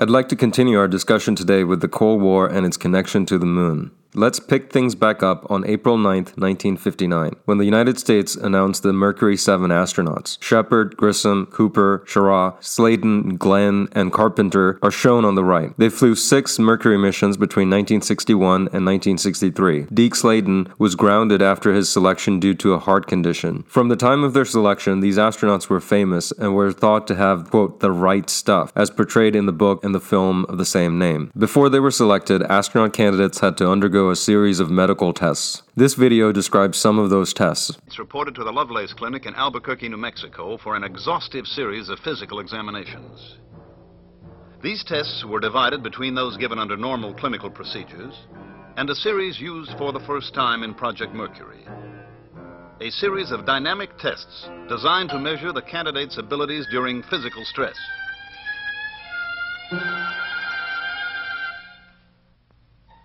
I'd like to continue our discussion today with the Cold War and its connection to the moon. Let's pick things back up on April 9, 1959, when the United States announced the Mercury 7 astronauts. Shepard, Grissom, Cooper, Schirra, Slayton, Glenn, and Carpenter are shown on the right. They flew six Mercury missions between 1961 and 1963. Deke Slayton was grounded after his selection due to a heart condition. From the time of their selection, these astronauts were famous and were thought to have, quote, the right stuff, as portrayed in the book and the film of the same name. Before they were selected, astronaut candidates had to undergo a series of medical tests. This video describes some of those tests. It's reported to the Lovelace Clinic in Albuquerque, New Mexico for an exhaustive series of physical examinations. These tests were divided between those given under normal clinical procedures and a series used for the first time in Project Mercury. A series of dynamic tests designed to measure the candidate's abilities during physical stress.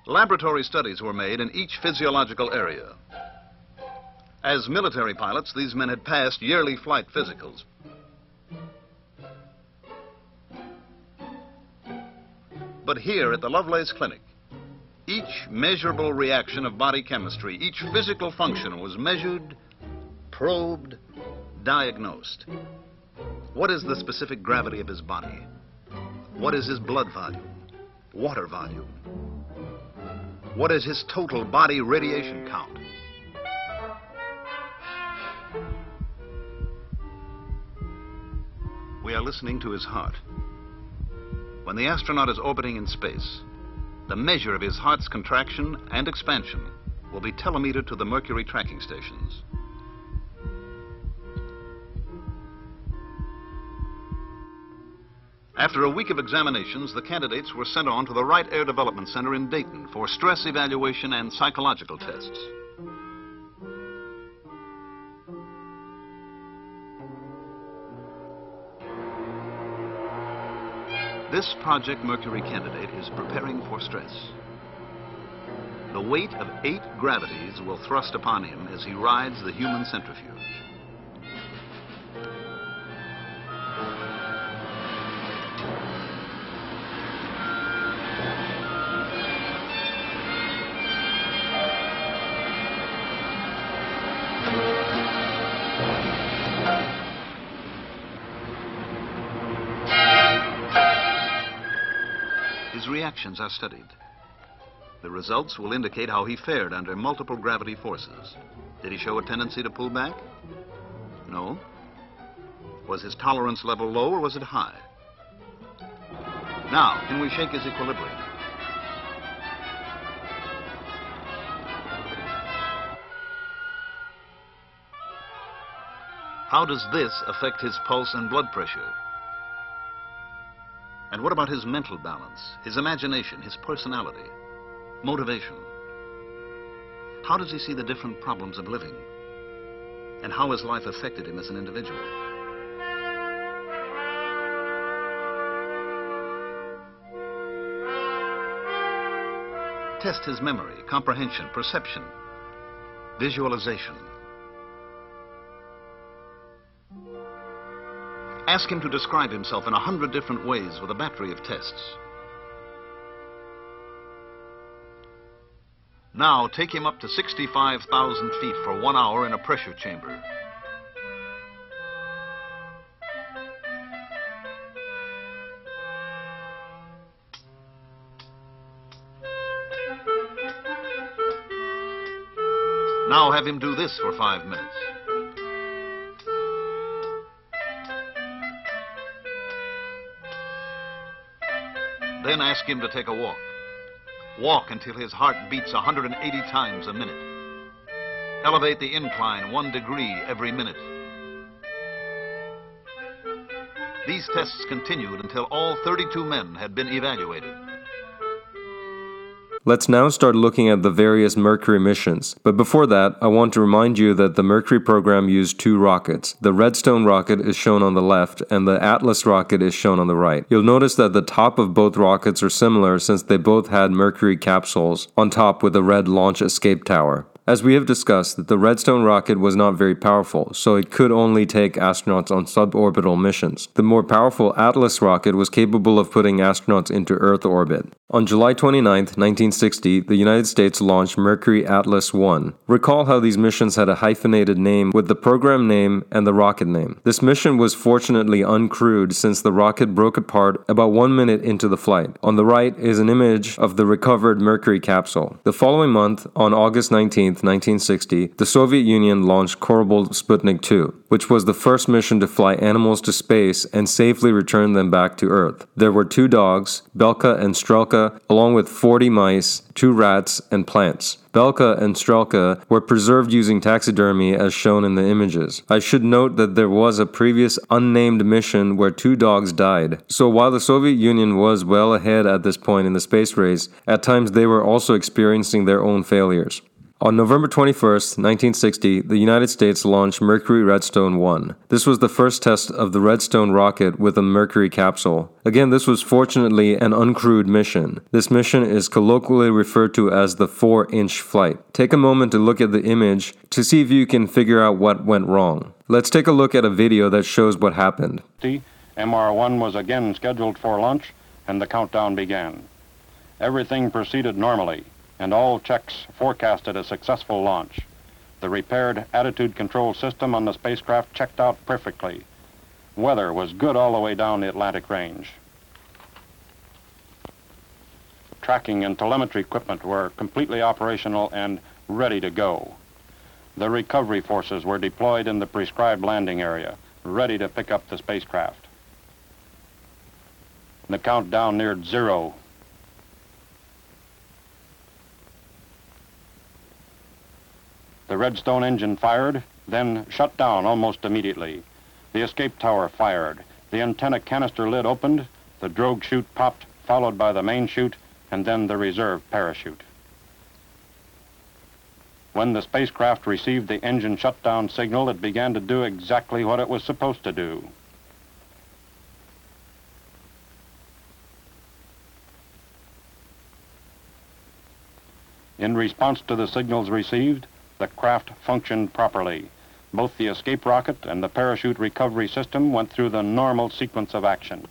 Laboratory studies were made in each physiological area. As military pilots, these men had passed yearly flight physicals. But here at the Lovelace Clinic, each measurable reaction of body chemistry, each physical function was measured, probed, diagnosed. What is the specific gravity of his body? What is his blood volume? Water volume? What is his total body radiation count? We are listening to his heart. When the astronaut is orbiting in space, the measure of his heart's contraction and expansion will be telemetered to the Mercury tracking stations. After a week of examinations, the candidates were sent on to the Wright Air Development Center in Dayton for stress evaluation and psychological tests. This Project Mercury candidate is preparing for stress. The weight of eight gravities will thrust upon him as he rides the human centrifuge. Are studied. The results will indicate how he fared under multiple gravity forces. Did he show a tendency to pull back? No. Was his tolerance level low or was it high? Now, can we shake his equilibrium? How does this affect his pulse and blood pressure? And what about his mental balance, his imagination, his personality, motivation? How does he see the different problems of living? And how has life affected him as an individual? Test his memory, comprehension, perception, visualization. Ask him to describe himself in a hundred different ways with a battery of tests. Now take him up to 65,000 feet for one hour in a pressure chamber. Now have him do this for five minutes. Then ask him to take a walk. Walk until his heart beats 180 times a minute. Elevate the incline one degree every minute. These tests continued until all 32 men had been evaluated. Let's now start looking at the various Mercury missions. But before that, I want to remind you that the Mercury program used two rockets. The Redstone rocket is shown on the left, and the Atlas rocket is shown on the right. You'll notice that the top of both rockets are similar since they both had Mercury capsules on top with a red launch escape tower. As we have discussed, the Redstone rocket was not very powerful, so it could only take astronauts on suborbital missions. The more powerful Atlas rocket was capable of putting astronauts into Earth orbit. On July 29, 1960, the United States launched Mercury Atlas 1. Recall how these missions had a hyphenated name with the program name and the rocket name. This mission was fortunately uncrewed since the rocket broke apart about one minute into the flight. On the right is an image of the recovered Mercury capsule. The following month, on August 19, 1960, the Soviet Union launched Korabl Sputnik 2, which was the first mission to fly animals to space and safely return them back to Earth. There were two dogs, Belka and Strelka, along with 40 mice, two rats, and plants. Belka and Strelka were preserved using taxidermy as shown in the images. I should note that there was a previous unnamed mission where two dogs died. So while the Soviet Union was well ahead at this point in the space race, at times they were also experiencing their own failures. On November 21, 1960, the United States launched Mercury Redstone 1. This was the first test of the Redstone rocket with a Mercury capsule. Again, this was fortunately an uncrewed mission. This mission is colloquially referred to as the 4 inch flight. Take a moment to look at the image to see if you can figure out what went wrong. Let's take a look at a video that shows what happened. MR 1 was again scheduled for launch, and the countdown began. Everything proceeded normally and all checks forecasted a successful launch. The repaired attitude control system on the spacecraft checked out perfectly. Weather was good all the way down the Atlantic range. Tracking and telemetry equipment were completely operational and ready to go. The recovery forces were deployed in the prescribed landing area, ready to pick up the spacecraft. The countdown neared zero Redstone engine fired, then shut down almost immediately. The escape tower fired. The antenna canister lid opened, the drogue chute popped, followed by the main chute, and then the reserve parachute. When the spacecraft received the engine shutdown signal, it began to do exactly what it was supposed to do. In response to the signals received, the craft functioned properly. Both the escape rocket and the parachute recovery system went through the normal sequence of action.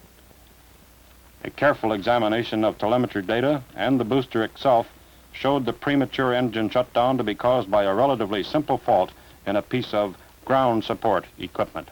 A careful examination of telemetry data and the booster itself showed the premature engine shutdown to be caused by a relatively simple fault in a piece of ground support equipment.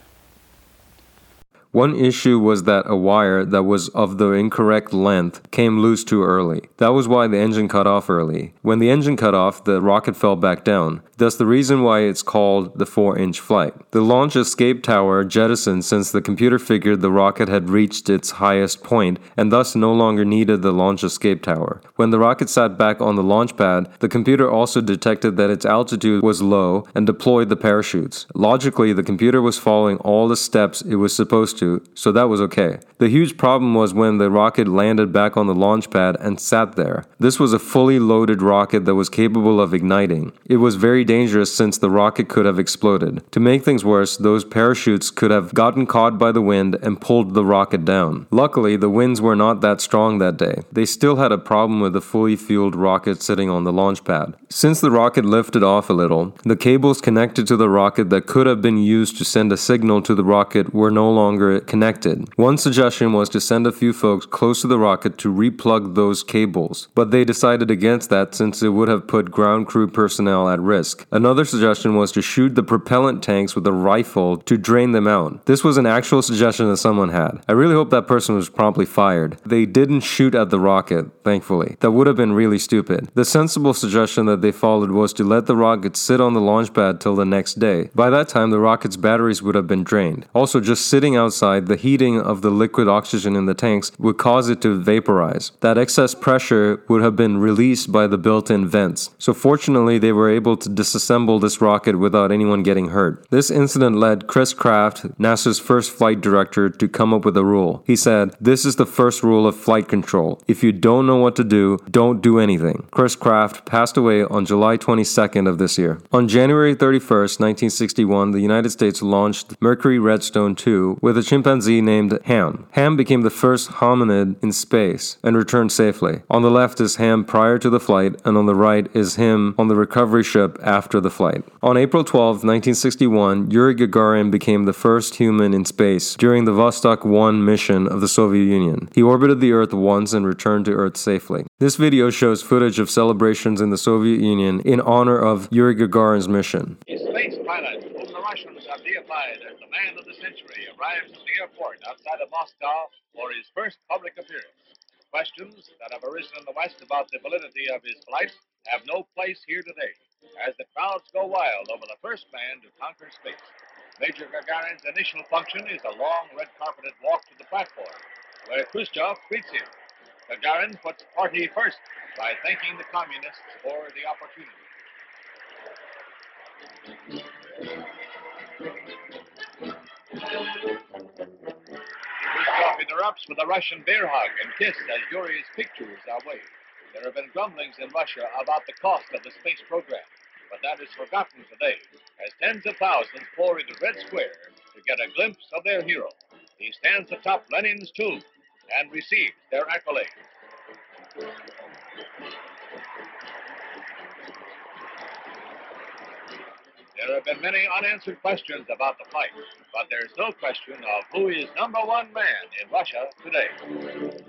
One issue was that a wire that was of the incorrect length came loose too early. That was why the engine cut off early. When the engine cut off, the rocket fell back down. Thus, the reason why it's called the 4 inch flight. The launch escape tower jettisoned since the computer figured the rocket had reached its highest point and thus no longer needed the launch escape tower. When the rocket sat back on the launch pad, the computer also detected that its altitude was low and deployed the parachutes. Logically, the computer was following all the steps it was supposed to, so that was okay. The huge problem was when the rocket landed back on the launch pad and sat there. This was a fully loaded rocket that was capable of igniting. It was very dangerous since the rocket could have exploded. To make things worse, those parachutes could have gotten caught by the wind and pulled the rocket down. Luckily, the winds were not that strong that day. They still had a problem with the fully fueled rocket sitting on the launch pad. Since the rocket lifted off a little, the cables connected to the rocket that could have been used to send a signal to the rocket were no longer connected. One suggestion was to send a few folks close to the rocket to replug those cables, but they decided against that since it would have put ground crew personnel at risk. Another suggestion was to shoot the propellant tanks with a rifle to drain them out. This was an actual suggestion that someone had. I really hope that person was promptly fired. They didn't shoot at the rocket, thankfully. That would have been really stupid. The sensible suggestion that they followed was to let the rocket sit on the launch pad till the next day. By that time, the rocket's batteries would have been drained. Also, just sitting outside the heating of the liquid oxygen in the tanks would cause it to vaporize. That excess pressure would have been released by the built in vents. So, fortunately, they were able to disassemble this rocket without anyone getting hurt. This incident led Chris Kraft, NASA's first flight director, to come up with a rule. He said, This is the first rule of flight control. If you don't know what to do, don't do anything. Chris Kraft passed away on July 22nd of this year. On January 31st, 1961, the United States launched Mercury Redstone 2 with its chimpanzee named Ham. Ham became the first hominid in space and returned safely. On the left is Ham prior to the flight, and on the right is him on the recovery ship after the flight. On April 12, 1961, Yuri Gagarin became the first human in space during the Vostok 1 mission of the Soviet Union. He orbited the Earth once and returned to Earth safely. This video shows footage of celebrations in the Soviet Union in honor of Yuri Gagarin's mission. Space pilot the Russians have deified as the man of the century arrives at the airport outside of Moscow for his first public appearance. Questions that have arisen in the West about the validity of his flight have no place here today, as the crowds go wild over the first man to conquer space. Major Gagarin's initial function is a long red carpeted walk to the platform, where Khrushchev greets him. Gagarin puts party first by thanking the communists for the opportunity. Interrupts with a Russian bear hug and kiss as Yuri's pictures are waved. There have been grumblings in Russia about the cost of the space program, but that is forgotten today as tens of thousands pour into Red Square to get a glimpse of their hero. He stands atop Lenin's tomb and receives their accolades. There have been many unanswered questions about the fight, but there's no question of who is number one man in Russia today.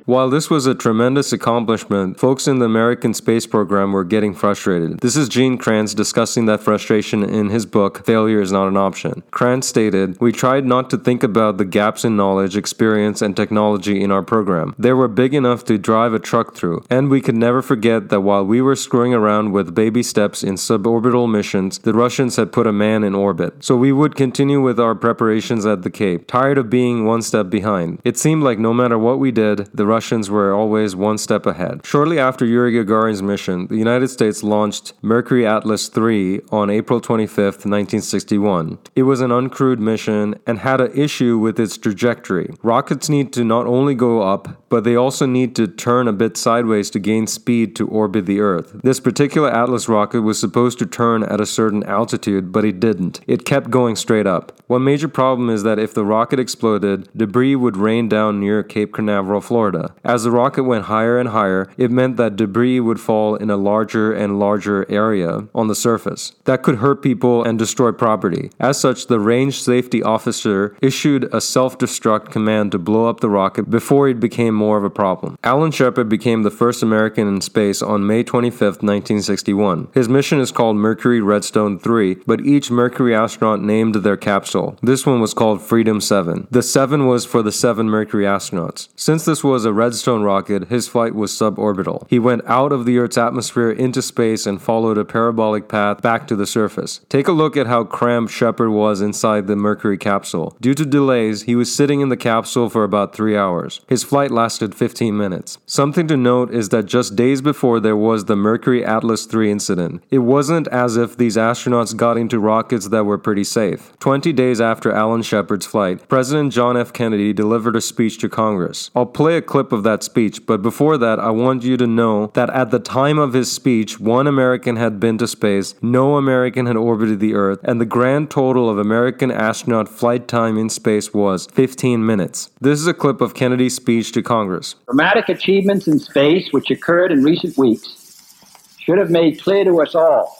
While this was a tremendous accomplishment, folks in the American space program were getting frustrated. This is Gene Kranz discussing that frustration in his book, Failure is Not an Option. Kranz stated, We tried not to think about the gaps in knowledge, experience, and technology in our program. They were big enough to drive a truck through, and we could never forget that while we were screwing around with baby steps in suborbital missions, the Russians had put a man in orbit. So we would continue with our preparations at the Cape, tired of being one step behind. It seemed like no matter what we did, the Russians were always one step ahead. Shortly after Yuri Gagarin's mission, the United States launched Mercury Atlas III on April 25, 1961. It was an uncrewed mission and had an issue with its trajectory. Rockets need to not only go up, but they also need to turn a bit sideways to gain speed to orbit the Earth. This particular Atlas rocket was supposed to turn at a certain altitude, but it didn't. It kept going straight up. One major problem is that if the rocket exploded, debris would rain down near Cape Canaveral, Florida. As the rocket went higher and higher, it meant that debris would fall in a larger and larger area on the surface. That could hurt people and destroy property. As such, the range safety officer issued a self destruct command to blow up the rocket before it became more of a problem. Alan Shepard became the first American in space on May 25, 1961. His mission is called Mercury Redstone 3, but each Mercury astronaut named their capsule. This one was called Freedom 7. The 7 was for the 7 Mercury astronauts. Since this was a Redstone rocket, his flight was suborbital. He went out of the Earth's atmosphere into space and followed a parabolic path back to the surface. Take a look at how cramped Shepard was inside the Mercury capsule. Due to delays, he was sitting in the capsule for about 3 hours. His flight lasted 15 minutes. Something to note is that just days before there was the Mercury Atlas 3 incident, it wasn't as if these astronauts got into rockets that were pretty safe. 20 days after Alan Shepard's flight, President John F. Kennedy delivered a speech to Congress. I'll play a clip of that speech, but before that, I want you to know that at the time of his speech, one American had been to space, no American had orbited the Earth, and the grand total of American astronaut flight time in space was 15 minutes. This is a clip of Kennedy's speech to Congress. Dramatic achievements in space, which occurred in recent weeks, should have made clear to us all,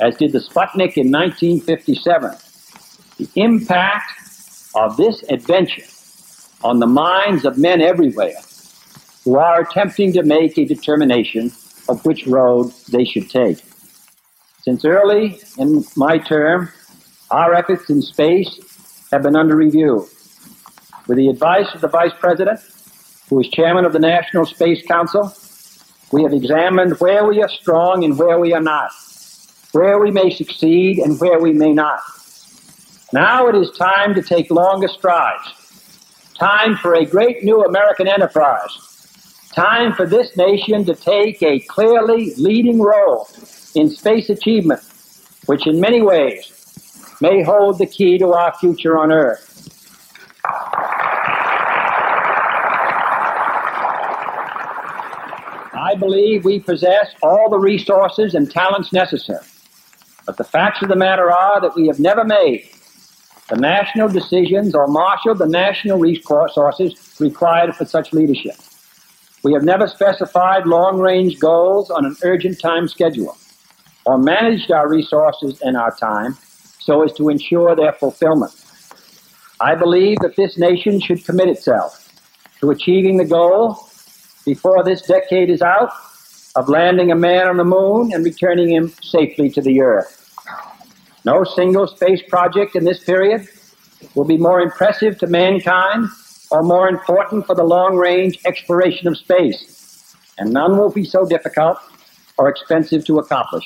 as did the Sputnik in 1957, the impact of this adventure on the minds of men everywhere who are attempting to make a determination of which road they should take. Since early in my term, our efforts in space have been under review. With the advice of the Vice President, who is Chairman of the National Space Council, we have examined where we are strong and where we are not, where we may succeed and where we may not. Now it is time to take longer strides. Time for a great new American enterprise. Time for this nation to take a clearly leading role in space achievement, which in many ways may hold the key to our future on Earth. I believe we possess all the resources and talents necessary. But the facts of the matter are that we have never made the national decisions or marshal the national resources required for such leadership. We have never specified long range goals on an urgent time schedule or managed our resources and our time so as to ensure their fulfillment. I believe that this nation should commit itself to achieving the goal before this decade is out of landing a man on the moon and returning him safely to the earth. No single space project in this period will be more impressive to mankind or more important for the long range exploration of space, and none will be so difficult or expensive to accomplish.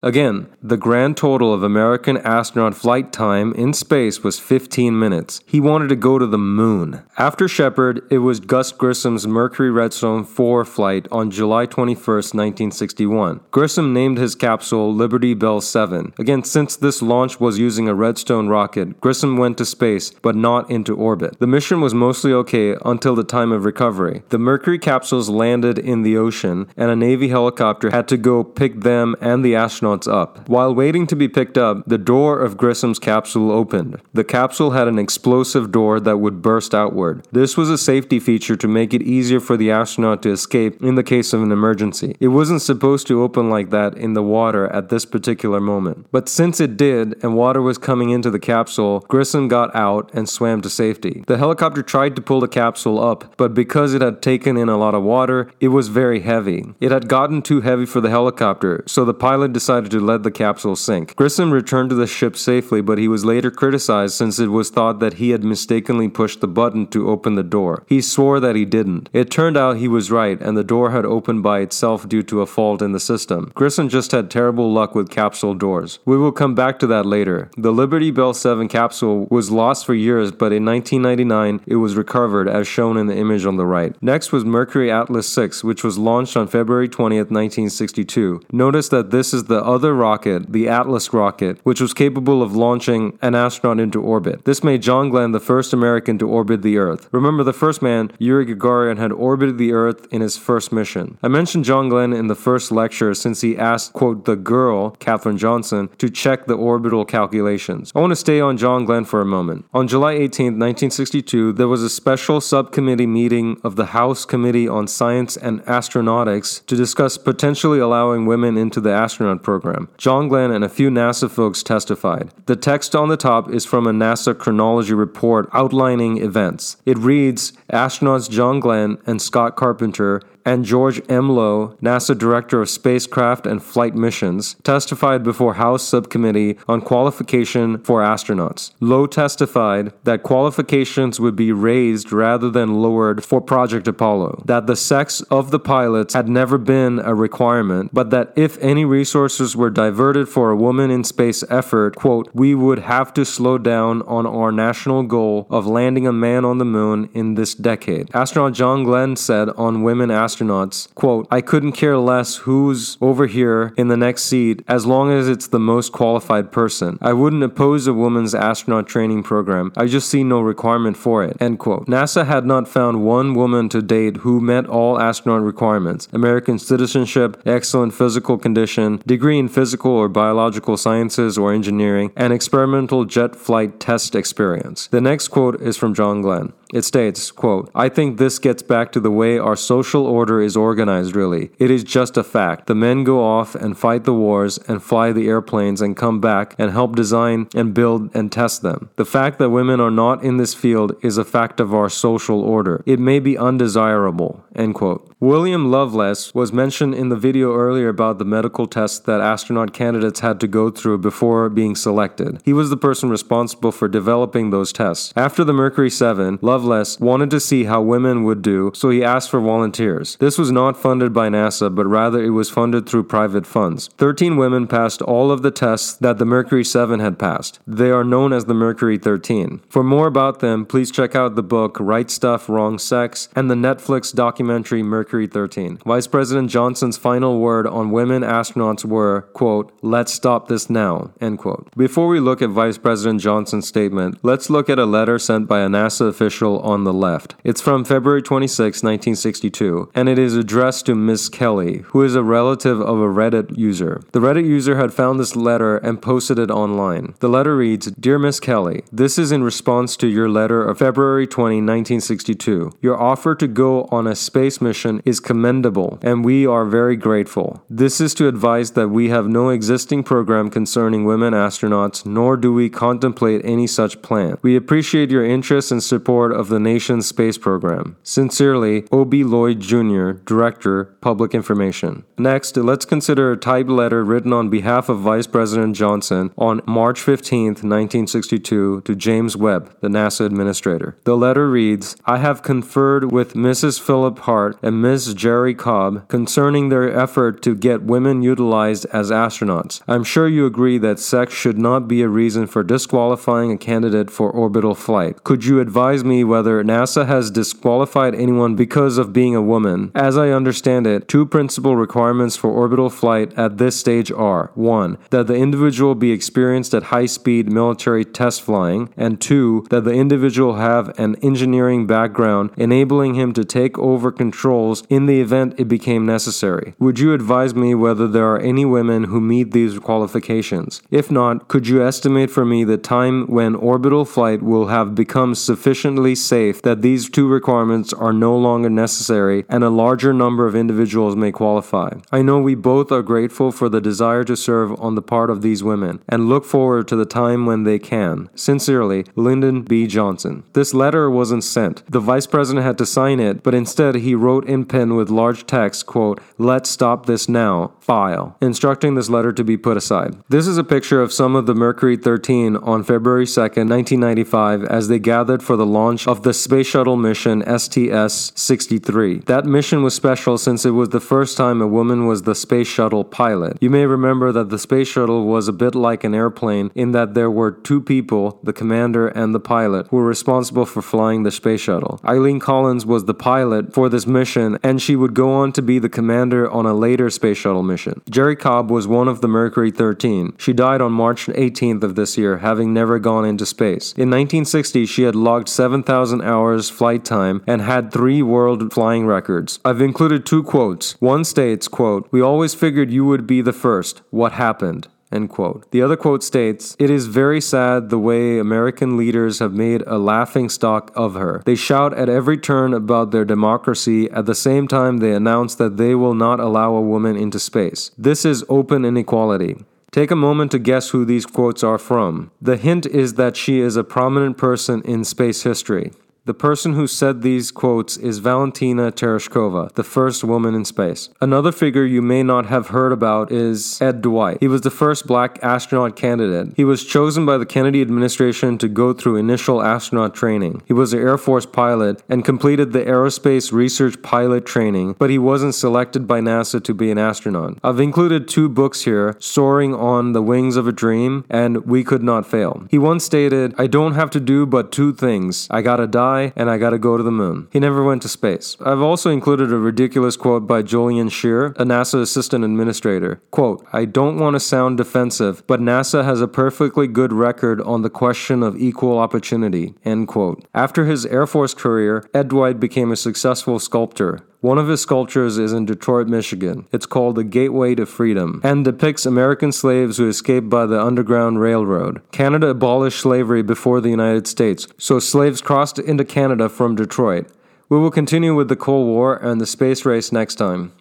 Again, the grand total of American astronaut flight time in space was 15 minutes. He wanted to go to the moon. After Shepard, it was Gus Grissom's Mercury Redstone 4 flight on July 21, 1961. Grissom named his capsule Liberty Bell 7. Again, since this launch was using a Redstone rocket, Grissom went to space, but not into orbit. The mission was mostly okay until the time of recovery. The Mercury capsules landed in the ocean, and a Navy helicopter had to go pick them and the astronauts astronauts up. While waiting to be picked up, the door of Grissom's capsule opened. The capsule had an explosive door that would burst outward. This was a safety feature to make it easier for the astronaut to escape in the case of an emergency. It wasn't supposed to open like that in the water at this particular moment. But since it did, and water was coming into the capsule, Grissom got out and swam to safety. The helicopter tried to pull the capsule up, but because it had taken in a lot of water, it was very heavy. It had gotten too heavy for the helicopter, so the pilot decided decided to let the capsule sink. Grissom returned to the ship safely, but he was later criticized since it was thought that he had mistakenly pushed the button to open the door. He swore that he didn't. It turned out he was right, and the door had opened by itself due to a fault in the system. Grissom just had terrible luck with capsule doors. We will come back to that later. The Liberty Bell 7 capsule was lost for years, but in 1999 it was recovered as shown in the image on the right. Next was Mercury Atlas 6, which was launched on February 20th, 1962. Notice that this is the other rocket, the Atlas rocket, which was capable of launching an astronaut into orbit. This made John Glenn the first American to orbit the Earth. Remember, the first man, Yuri Gagarin, had orbited the Earth in his first mission. I mentioned John Glenn in the first lecture since he asked, quote, the girl, Katherine Johnson, to check the orbital calculations. I want to stay on John Glenn for a moment. On July 18, 1962, there was a special subcommittee meeting of the House Committee on Science and Astronautics to discuss potentially allowing women into the astronaut program program. John Glenn and a few NASA folks testified. The text on the top is from a NASA chronology report outlining events. It reads Astronauts John Glenn and Scott Carpenter and George M. Low, NASA Director of Spacecraft and Flight Missions, testified before House Subcommittee on Qualification for Astronauts. Low testified that qualifications would be raised rather than lowered for Project Apollo, that the sex of the pilots had never been a requirement, but that if any resources were diverted for a woman in space effort, quote, we would have to slow down on our national goal of landing a man on the moon in this decade. Astronaut John Glenn said on women astronauts astronauts, quote, I couldn't care less who's over here in the next seat as long as it's the most qualified person. I wouldn't oppose a woman's astronaut training program. I just see no requirement for it, end quote. NASA had not found one woman to date who met all astronaut requirements American citizenship, excellent physical condition, degree in physical or biological sciences or engineering, and experimental jet flight test experience. The next quote is from John Glenn. It states, quote, I think this gets back to the way our social order is organized, really. It is just a fact. The men go off and fight the wars and fly the airplanes and come back and help design and build and test them. The fact that women are not in this field is a fact of our social order. It may be undesirable, end quote. William Lovelace was mentioned in the video earlier about the medical tests that astronaut candidates had to go through before being selected. He was the person responsible for developing those tests. After the Mercury 7, Lovelace wanted to see how women would do, so he asked for volunteers. This was not funded by NASA, but rather it was funded through private funds. 13 women passed all of the tests that the Mercury 7 had passed. They are known as the Mercury 13. For more about them, please check out the book Right Stuff, Wrong Sex and the Netflix documentary Mercury Mercury 13. Vice President Johnson's final word on women astronauts were, quote, let's stop this now, end quote. Before we look at Vice President Johnson's statement, let's look at a letter sent by a NASA official on the left. It's from February 26, 1962, and it is addressed to Miss Kelly, who is a relative of a Reddit user. The Reddit user had found this letter and posted it online. The letter reads Dear Miss Kelly, this is in response to your letter of February 20, 1962. Your offer to go on a space mission is commendable, and we are very grateful. This is to advise that we have no existing program concerning women astronauts, nor do we contemplate any such plan. We appreciate your interest and support of the nation's space program. Sincerely, O.B. Lloyd Jr., Director, Public Information. Next, let's consider a typed letter written on behalf of Vice President Johnson on March 15, 1962, to James Webb, the NASA administrator. The letter reads I have conferred with Mrs. Philip Hart and Ms. Jerrie Cobb concerning their effort to get women utilized as astronauts. I'm sure you agree that sex should not be a reason for disqualifying a candidate for orbital flight. Could you advise me whether NASA has disqualified anyone because of being a woman? As I understand it, two principal requirements for orbital flight at this stage are 1. That the individual be experienced at high speed military test flying, and 2. That the individual have an engineering background enabling him to take over controls in the event it became necessary. Would you advise me whether there are any women who meet these qualifications? If not, could you estimate for me the time when orbital flight will have become sufficiently safe that these two requirements are no longer necessary and a larger number of individuals may qualify? I know we both are grateful for the desire to serve on the part of these women and look forward to the time when they can. Sincerely, Lyndon B. Johnson. This letter wasn't sent. The vice president had to sign it, but instead he wrote in pen with large text, quote, Let's stop this now, file, instructing this letter to be put aside. This is a picture of some of the Mercury 13 on February 2nd, 1995, as they gathered for the launch of the Space Shuttle mission STS 63. That mission was special since it was the first time a woman was the Space Shuttle pilot. You may remember that the Space Shuttle was a bit like an airplane in that there were two people, the commander and the pilot, who were responsible for flying the Space Shuttle. Eileen Collins was the pilot for this mission, and she would go on to be the commander on a later Space Shuttle mission. Jerrie Cobb was one of the Mercury 13. She died on March 18th of this year, having never gone into space. In 1960, she had logged 7,000 hours flight time and had three world flying records. I've included two quotes. One states, quote, We always figured you would be the first. What happened? End quote. The other quote states, It is very sad the way American leaders have made a laughing stock of her. They shout at every turn about their democracy at the same time they announce that they will not allow a woman into space. This is open inequality. Take a moment to guess who these quotes are from. The hint is that she is a prominent person in space history. The person who said these quotes is Valentina Tereshkova, the first woman in space. Another figure you may not have heard about is Ed Dwight. He was the first black astronaut candidate. He was chosen by the Kennedy administration to go through initial astronaut training. He was an Air Force pilot and completed the Aerospace Research Pilot training, but he wasn't selected by NASA to be an astronaut. I've included two books here Soaring on the Wings of a Dream and We Could Not Fail. He once stated, I don't have to do but two things I gotta die and I gotta go to the moon. He never went to space. I've also included a ridiculous quote by Julian Scheer, a NASA assistant administrator. Quote, I don't want to sound defensive, but NASA has a perfectly good record on the question of equal opportunity. End quote. After his Air Force career, Ed Dwight became a successful sculptor. One of his sculptures is in Detroit, Michigan. It's called The Gateway to Freedom and depicts American slaves who escaped by the Underground Railroad. Canada abolished slavery before the United States, so slaves crossed into Canada from Detroit. We will continue with the Cold War and the space race next time.